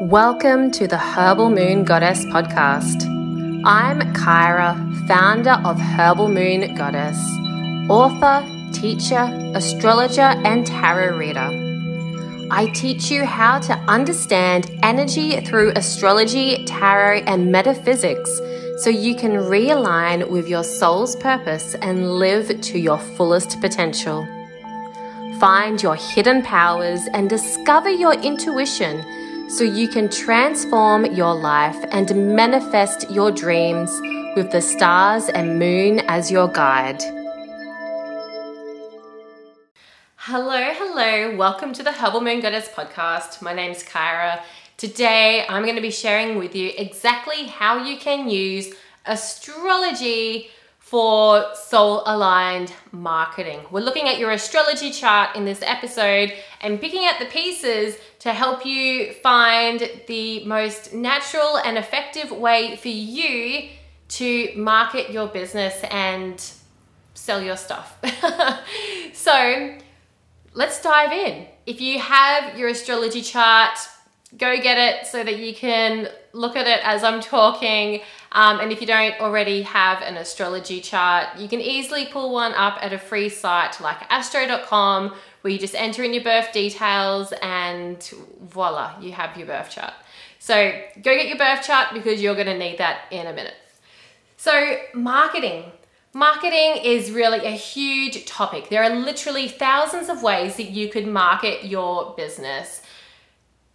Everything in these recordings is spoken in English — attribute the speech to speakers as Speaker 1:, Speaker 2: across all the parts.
Speaker 1: Welcome to the Herbal Moon Goddess podcast. I'm Kyra, founder of Herbal Moon Goddess, author, teacher, astrologer, and tarot reader. I teach you how to understand energy through astrology, tarot, and metaphysics so you can realign with your soul's purpose and live to your fullest potential. Find your hidden powers and discover your intuition so you can transform your life and manifest your dreams with the stars and moon as your guide. Hello, hello. Welcome to the Herbal Moon Goddess podcast. My name's Kyra. Today, I'm going to be sharing with you exactly how you can use astrology for soul aligned marketing. We're looking at your astrology chart in this episode and picking out the pieces to help you find the most natural and effective way for you to market your business and sell your stuff. so, let's dive in. If you have your astrology chart, go get it so that you can look at it as I'm talking um, and if you don't already have an astrology chart, you can easily pull one up at a free site like astro.com where you just enter in your birth details and voila, you have your birth chart. So go get your birth chart because you're going to need that in a minute. So, marketing. Marketing is really a huge topic. There are literally thousands of ways that you could market your business.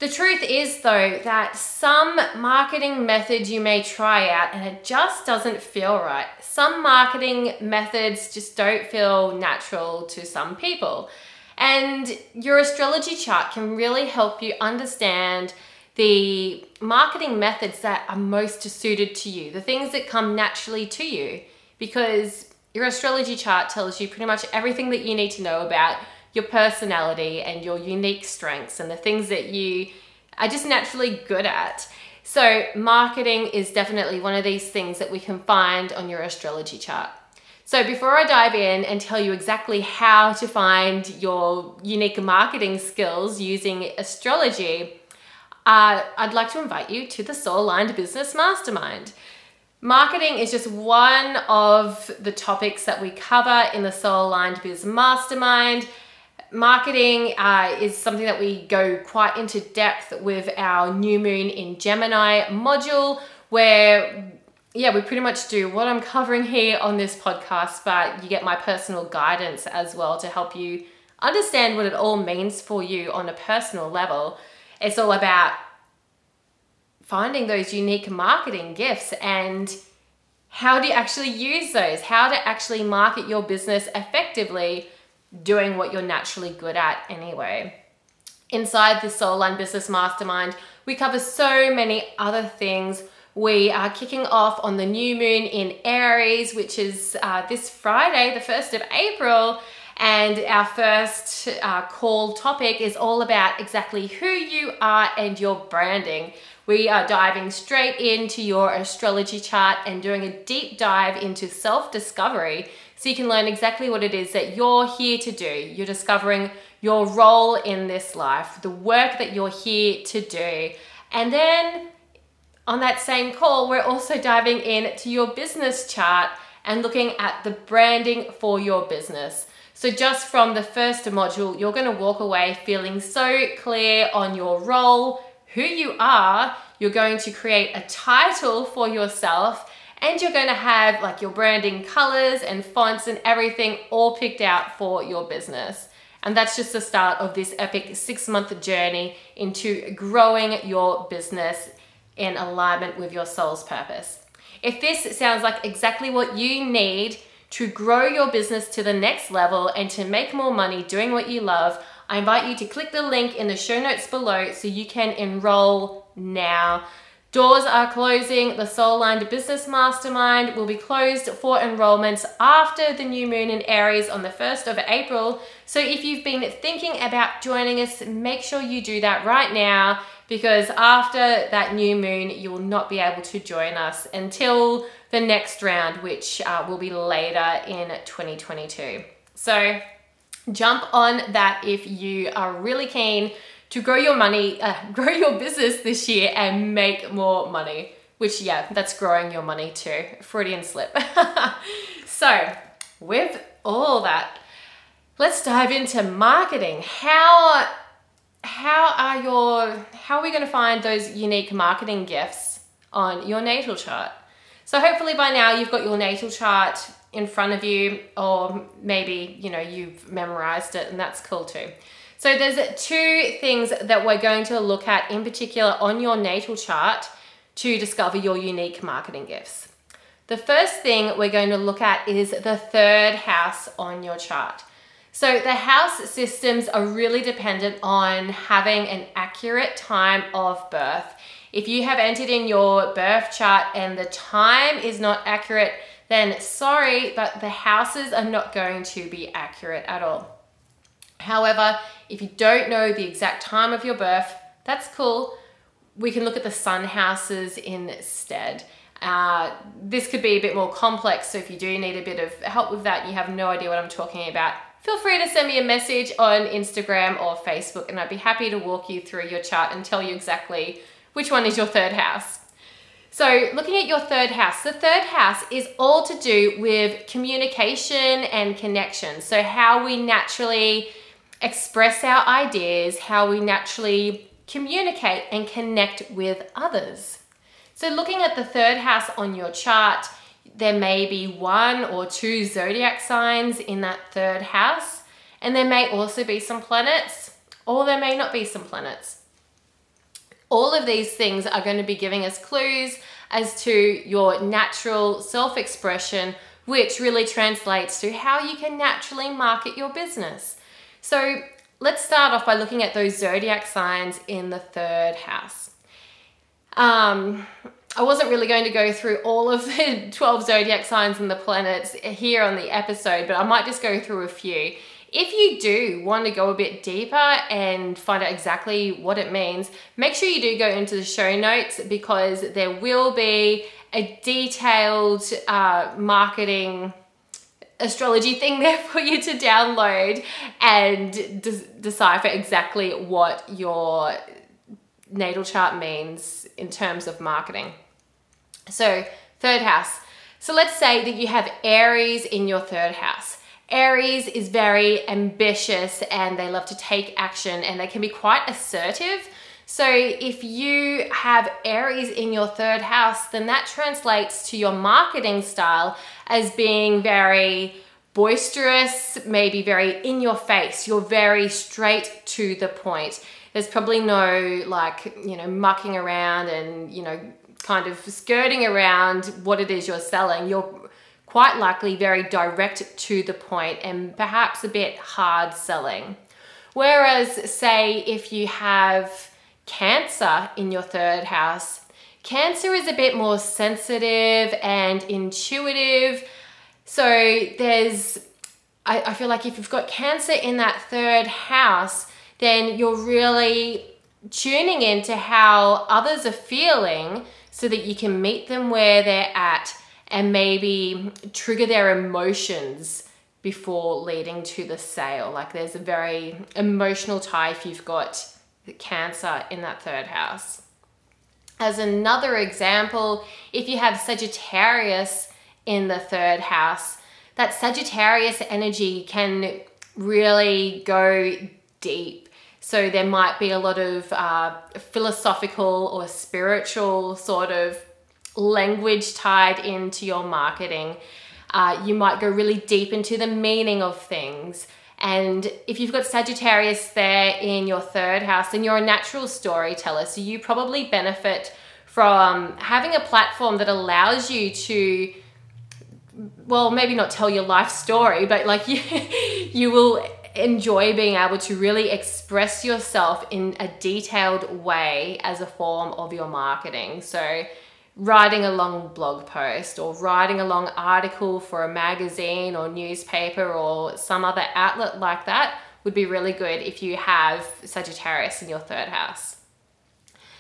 Speaker 1: The truth is, though, that some marketing methods you may try out and it just doesn't feel right. Some marketing methods just don't feel natural to some people. And your astrology chart can really help you understand the marketing methods that are most suited to you, the things that come naturally to you, because your astrology chart tells you pretty much everything that you need to know about your personality and your unique strengths and the things that you are just naturally good at. So, marketing is definitely one of these things that we can find on your astrology chart. So, before I dive in and tell you exactly how to find your unique marketing skills using astrology, uh, I'd like to invite you to the Soul Aligned Business Mastermind. Marketing is just one of the topics that we cover in the Soul Aligned Biz Mastermind. Marketing uh, is something that we go quite into depth with our new moon in Gemini module, where yeah, we pretty much do what I'm covering here on this podcast, but you get my personal guidance as well to help you understand what it all means for you on a personal level. It's all about finding those unique marketing gifts and how do you actually use those? How to actually market your business effectively doing what you're naturally good at anyway. Inside the Soul Aligned Business Mastermind, we cover so many other things. We are kicking off on the new moon in Aries, which is uh, this Friday, the 1st of April. And our first uh, call topic is all about exactly who you are and your branding. We are diving straight into your astrology chart and doing a deep dive into self discovery so you can learn exactly what it is that you're here to do. You're discovering your role in this life, the work that you're here to do. And then on that same call, we're also diving into your business chart and looking at the branding for your business. So, just from the first module, you're going to walk away feeling so clear on your role, who you are. You're going to create a title for yourself, and you're going to have like your branding colors and fonts and everything all picked out for your business. And that's just the start of this epic six month journey into growing your business in alignment with your soul's purpose. If this sounds like exactly what you need to grow your business to the next level and to make more money doing what you love, I invite you to click the link in the show notes below so you can enroll now. Doors are closing. The Soul Aligned Business Mastermind will be closed for enrollments after the new moon in Aries on the 1st of April. So if you've been thinking about joining us, make sure you do that right now because after that new moon, you will not be able to join us until the next round, which uh, will be later in 2022. So jump on that if you are really keen to grow your money, uh, grow your business this year and make more money. Which, yeah, that's growing your money too. Freudian slip. so, with all that, let's dive into marketing. How how are your how are we going to find those unique marketing gifts on your natal chart? So hopefully by now you've got your natal chart in front of you or maybe, you know, you've memorized it and that's cool too. So there's two things that we're going to look at in particular on your natal chart to discover your unique marketing gifts. The first thing we're going to look at is the third house on your chart. So, the house systems are really dependent on having an accurate time of birth. If you have entered in your birth chart and the time is not accurate, then sorry, but the houses are not going to be accurate at all. However, if you don't know the exact time of your birth, that's cool we can look at the sun houses instead. Uh, this could be a bit more complex, so if you do need a bit of help with that, you have no idea what I'm talking about, feel free to send me a message on Instagram or Facebook, and I'd be happy to walk you through your chart and tell you exactly which one is your third house. So, looking at your third house, the third house is all to do with communication and connection. So, how we naturally express our ideas, how we naturally communicate and connect with others. So, looking at the third house on your chart, there may be one or two zodiac signs in that third house, and there may also be some planets, or there may not be some planets. All of these things are going to be giving us clues as to your natural self expression, which really translates to how you can naturally market your business. So, let's start off by looking at those zodiac signs in the third house. Um, I wasn't really going to go through all of the 12 zodiac signs and the planets here on the episode, but I might just go through a few. If you do want to go a bit deeper and find out exactly what it means, make sure you do go into the show notes because there will be a detailed uh, marketing astrology thing there for you to download and de- decipher exactly what your natal chart means in terms of marketing. So, third house. So, let's say that you have Aries in your third house. Aries is very ambitious and they love to take action and they can be quite assertive. So, if you have Aries in your third house, then that translates to your marketing style as being very boisterous, maybe very in your face. You're very straight to the point. There's probably no like, you know, mucking around and, you know, kind of skirting around what it is you're selling. You're quite likely very direct to the point and perhaps a bit hard selling. Whereas, say, if you have Cancer in your third house. Cancer is a bit more sensitive and intuitive. So there's, I, I feel like if you've got Cancer in that third house, then you're really tuning into how others are feeling so that you can meet them where they're at and maybe trigger their emotions before leading to the sale. Like there's a very emotional tie if you've got Cancer in that third house. As another example, if you have Sagittarius in the third house, that Sagittarius energy can really go deep. So there might be a lot of uh, philosophical or spiritual sort of language tied into your marketing. Uh, you might go really deep into the meaning of things. And if you've got Sagittarius there in your third house, then you're a natural storyteller. So you probably benefit from having a platform that allows you to, well, maybe not tell your life story, but like you, you will enjoy being able to really express yourself in a detailed way as a form of your marketing. So writing a long blog post or writing a long article for a magazine or newspaper or some other outlet like that would be really good if you have Sagittarius in your third house.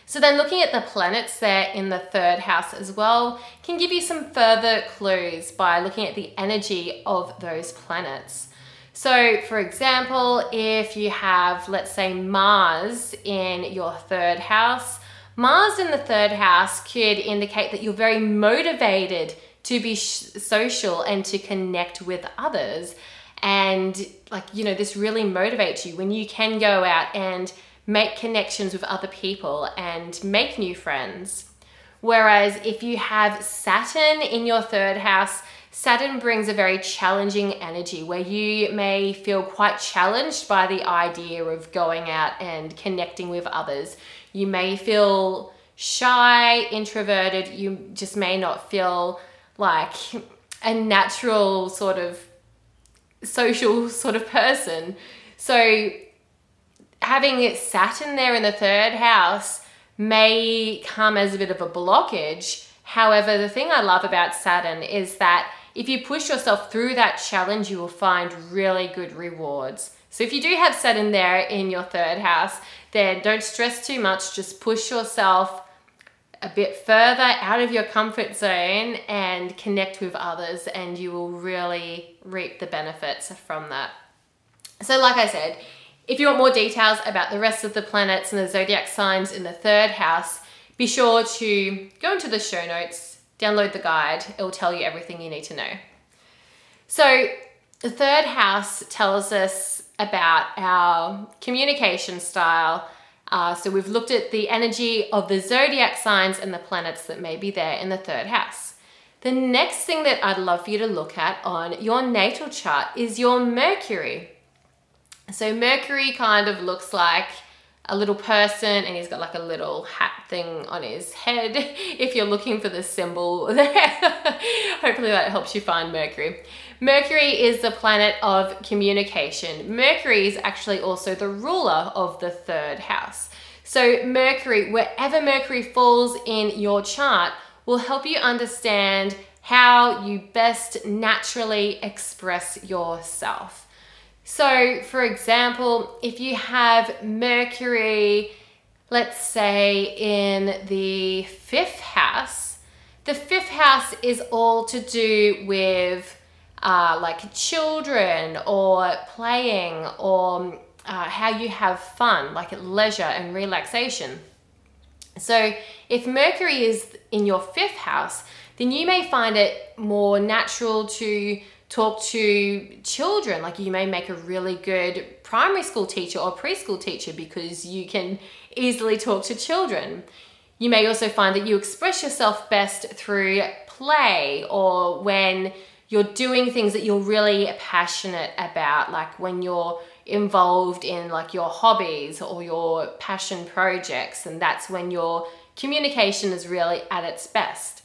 Speaker 1: So then looking at the planets there in the third house as well can give you some further clues by looking at the energy of those planets. So, for example, if you have, let's say, Mars in your third house, Mars in the third house could indicate that you're very motivated to be social and to connect with others. And, like, you know, this really motivates you when you can go out and make connections with other people and make new friends. Whereas if you have Saturn in your third house, Saturn brings a very challenging energy where you may feel quite challenged by the idea of going out and connecting with others. You may feel shy, introverted, you just may not feel like a natural sort of social sort of person. So having Saturn there in the third house may come as a bit of a blockage. However, the thing I love about Saturn is that if you push yourself through that challenge, you will find really good rewards. So if you do have Saturn there in your third house, then don't stress too much. Just push yourself a bit further out of your comfort zone and connect with others, and you will really reap the benefits from that. So, like I said, if you want more details about the rest of the planets and the zodiac signs in the third house, be sure to go into the show notes, download the guide, it will tell you everything you need to know. So, the third house tells us about our communication style uh, so we've looked at the energy of the zodiac signs and the planets that may be there in the third house. The next thing that I'd love for you to look at on your natal chart is your Mercury. So Mercury kind of looks like a little person and he's got like a little hat thing on his head. If you're looking for the symbol there. hopefully that helps you find mercury. Mercury is the planet of communication. Mercury is actually also the ruler of the third house. So mercury wherever mercury falls in your chart will help you understand how you best naturally express yourself so, for example, if you have Mercury, let's say in the fifth house, the fifth house is all to do with uh, like children or playing or uh, how you have fun, like leisure and relaxation. So, if Mercury is in your fifth house, then you may find it more natural to talk to children. Like you may make a really good primary school teacher or preschool teacher because you can easily talk to children. You may also find that you express yourself best through play or when you're doing things that you're really passionate about, like when you're involved in like your hobbies or your passion projects, and that's when your communication is really at its best.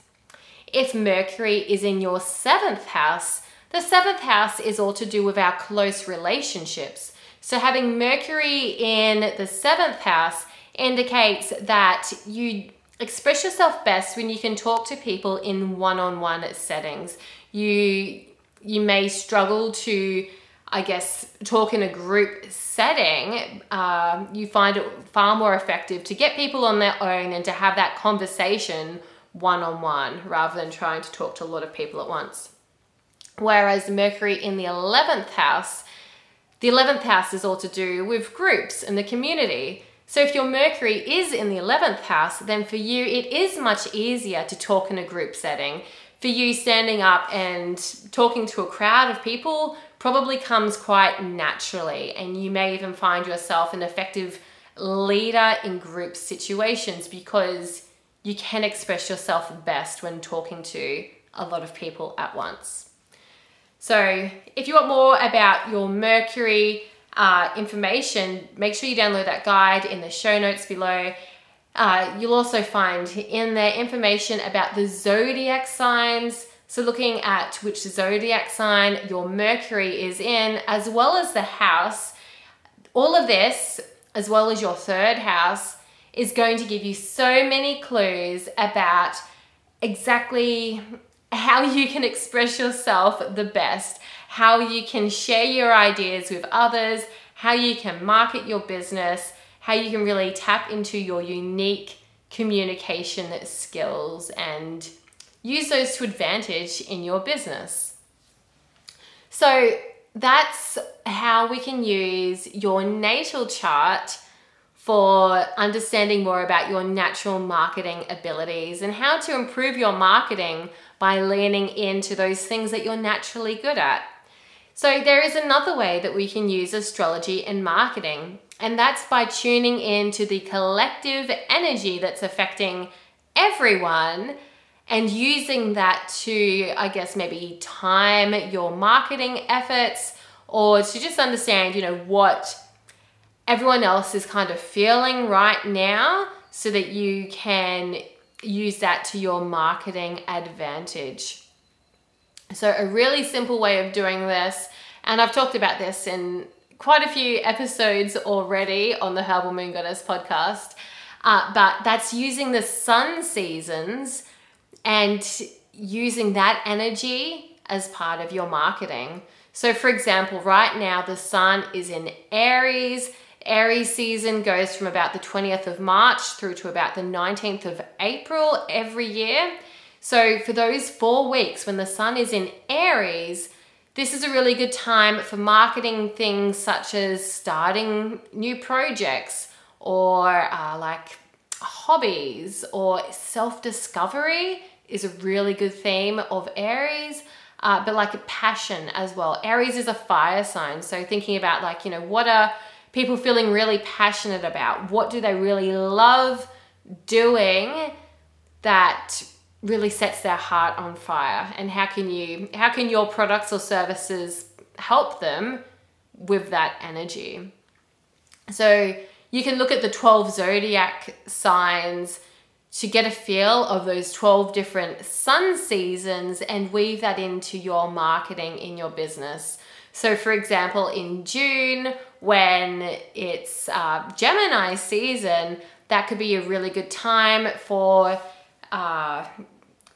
Speaker 1: If Mercury is in your seventh house, the seventh house is all to do with our close relationships. So, having Mercury in the seventh house indicates that you express yourself best when you can talk to people in one-on-one settings. You you may struggle to, I guess, talk in a group setting. Uh, you find it far more effective to get people on their own and to have that conversation one-on-one rather than trying to talk to a lot of people at once. Whereas Mercury in the 11th house, the 11th house is all to do with groups and the community. So if your Mercury is in the 11th house, then for you it is much easier to talk in a group setting. For you, standing up and talking to a crowd of people probably comes quite naturally, and you may even find yourself an effective leader in group situations because you can express yourself best when talking to a lot of people at once. So if you want more about your Mercury uh, information, make sure you download that guide in the show notes below. Uh, you'll also find in there information about the zodiac signs. So, looking at which zodiac sign your Mercury is in, as well as the house, all of this, as well as your third house, is going to give you so many clues about exactly how you can express yourself the best, how you can share your ideas with others, how you can market your business, how you can really tap into your unique communication skills and use those to advantage in your business. So, that's how we can use your natal chart for understanding more about your natural marketing abilities and how to improve your marketing by leaning into those things that you're naturally good at. So, there is another way that we can use astrology in marketing, and that's by tuning into the collective energy that's affecting everyone and using that to, I guess, maybe time your marketing efforts or to just understand, you know, what everyone else is kind of feeling right now so that you can use that to your marketing advantage. So, a really simple way of doing this, and I've talked about this in quite a few episodes already on the Herbal Moon Goddess podcast, uh, but that's using the sun seasons and using that energy as part of your marketing. So, for example, right now the sun is in Aries. Aries season goes from about the 20th of March through to about the 19th of April every year. So, for those four weeks when the sun is in Aries, this is a really good time for marketing things such as starting new projects or uh, like hobbies or self discovery is a really good theme of Aries. Uh, but like a passion as well. Aries is a fire sign. So thinking about like, you know, what are people feeling really passionate about? What do they really love doing that really sets their heart on fire? And how can you, how can your products or services help them with that energy? So you can look at the 12 zodiac signs to get a feel of those 12 different sun seasons and weave that into your marketing in your business. So, for example, in June, when it's uh, Gemini season, that could be a really good time for uh,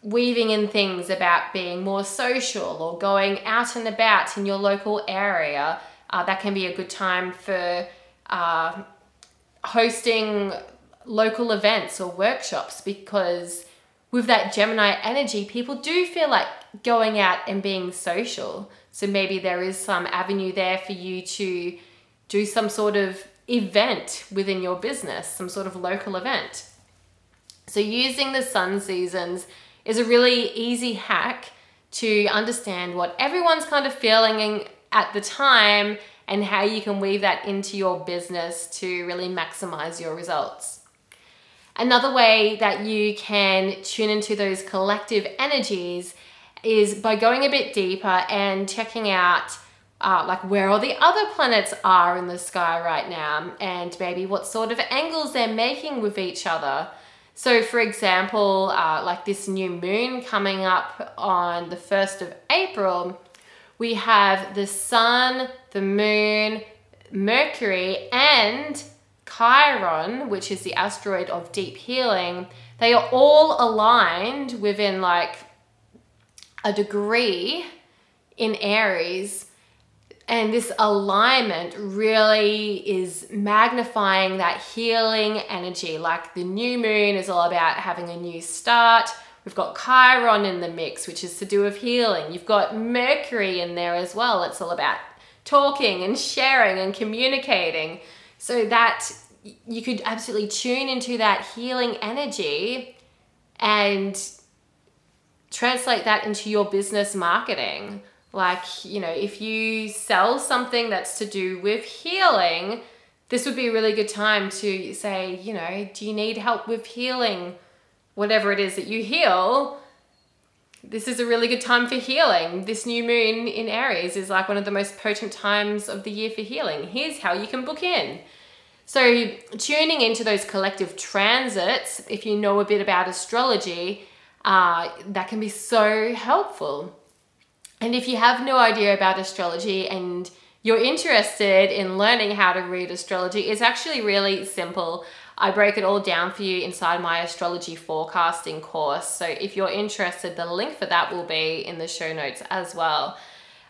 Speaker 1: weaving in things about being more social or going out and about in your local area. Uh, that can be a good time for uh, hosting local events or workshops because with that Gemini energy, people do feel like going out and being social. So maybe there is some avenue there for you to do some sort of event within your business, some sort of local event. So using the sun seasons is a really easy hack to understand what everyone's kind of feeling at the time and how you can weave that into your business to really maximize your results. Another way that you can tune into those collective energies is by going a bit deeper and checking out uh, like where all the other planets are in the sky right now and maybe what sort of angles they're making with each other. So, for example, uh, like this new moon coming up on the 1st of April, we have the sun, the moon, Mercury, and Chiron, which is the asteroid of deep healing, they are all aligned within like a degree in Aries. And this alignment really is magnifying that healing energy. Like the new moon is all about having a new start. We've got Chiron in the mix, which is to do with healing. You've got Mercury in there as well. It's all about talking and sharing and communicating. So that you could absolutely tune into that healing energy and translate that into your business marketing. Like, you know, if you sell something that's to do with healing, this would be a really good time to say, you know, do you need help with healing whatever it is that you heal? This is a really good time for healing. This new moon in Aries is like one of the most potent times of the year for healing. Here's how you can book in. So, tuning into those collective transits, if you know a bit about astrology, uh, that can be so helpful. And if you have no idea about astrology and you're interested in learning how to read astrology, it's actually really simple. I break it all down for you inside my astrology forecasting course. So if you're interested, the link for that will be in the show notes as well.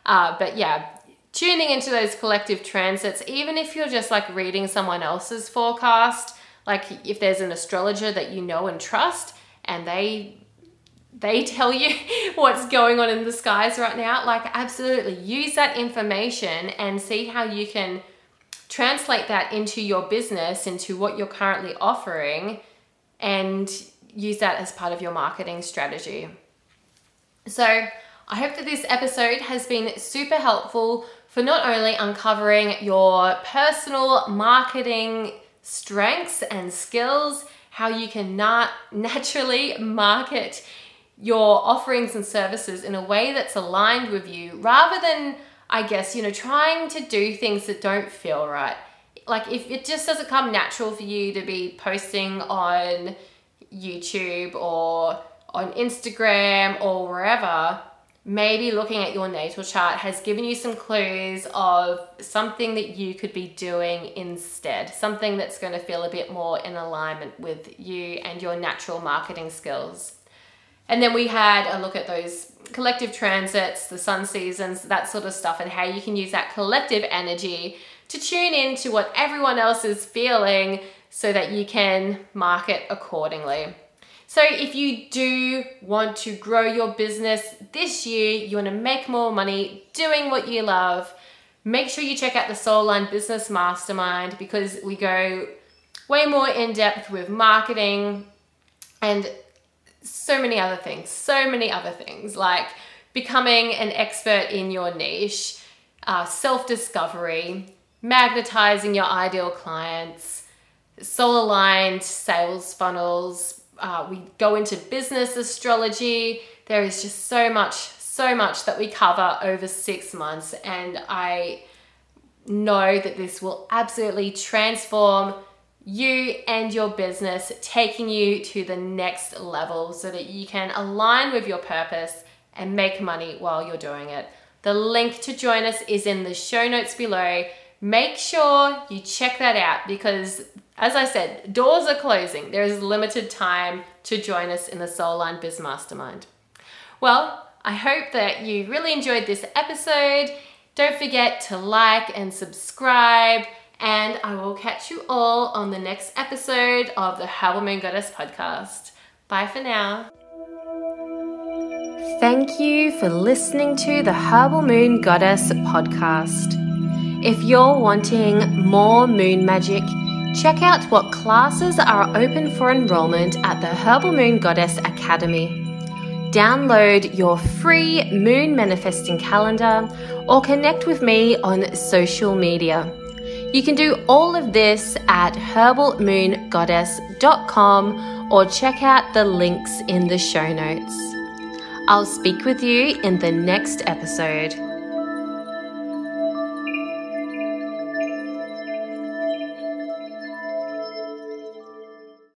Speaker 1: Uh, but yeah, tuning into those collective transits, even if you're just like reading someone else's forecast, like if there's an astrologer that you know and trust and they they tell you what's going on in the skies right now. Like, absolutely use that information and see how you can translate that into your business, into what you're currently offering, and use that as part of your marketing strategy. So, I hope that this episode has been super helpful for not only uncovering your personal marketing strengths and skills, how you can not naturally market your offerings and services in a way that's aligned with you rather than, I guess, you know, trying to do things that don't feel right. Like if it just doesn't come natural for you to be posting on YouTube or on Instagram or wherever, maybe looking at your natal chart has given you some clues of something that you could be doing instead, something that's going to feel a bit more in alignment with you and your natural marketing skills. And then we had a look at those collective transits, the sun seasons, that sort of stuff, and how you can use that collective energy to tune in to what everyone else is feeling so that you can market accordingly. So, if you do want to grow your business this year, you want to make more money doing what you love, make sure you check out the Soul Aligned Business Mastermind because we go way more in depth with marketing and so many other things, so many other things like becoming an expert in your niche, uh, self discovery, magnetizing your ideal clients, soul aligned sales funnels. Uh, we go into business astrology. There is just so much, so much that we cover over six months, and I know that this will absolutely transform you and your business, taking you to the next level so that you can align with your purpose and make money while you're doing it. The link to join us is in the show notes below. Make sure you check that out because, as I said, doors are closing. There is limited time to join us in the Soul Aligned Biz Mastermind. Well, I hope that you really enjoyed this episode. Don't forget to like and subscribe and I will catch you all on the next episode of the Herbal Moon Goddess podcast. Bye for now. Thank you for listening to the Herbal Moon Goddess podcast. If you're wanting more moon magic, check out what classes are open for enrollment at the Herbal Moon Goddess Academy. Download your free moon manifesting calendar or connect with me on social media. You can do all of this at herbalmoongoddess.com or check out the links in the show notes. I'll speak with you in the next episode.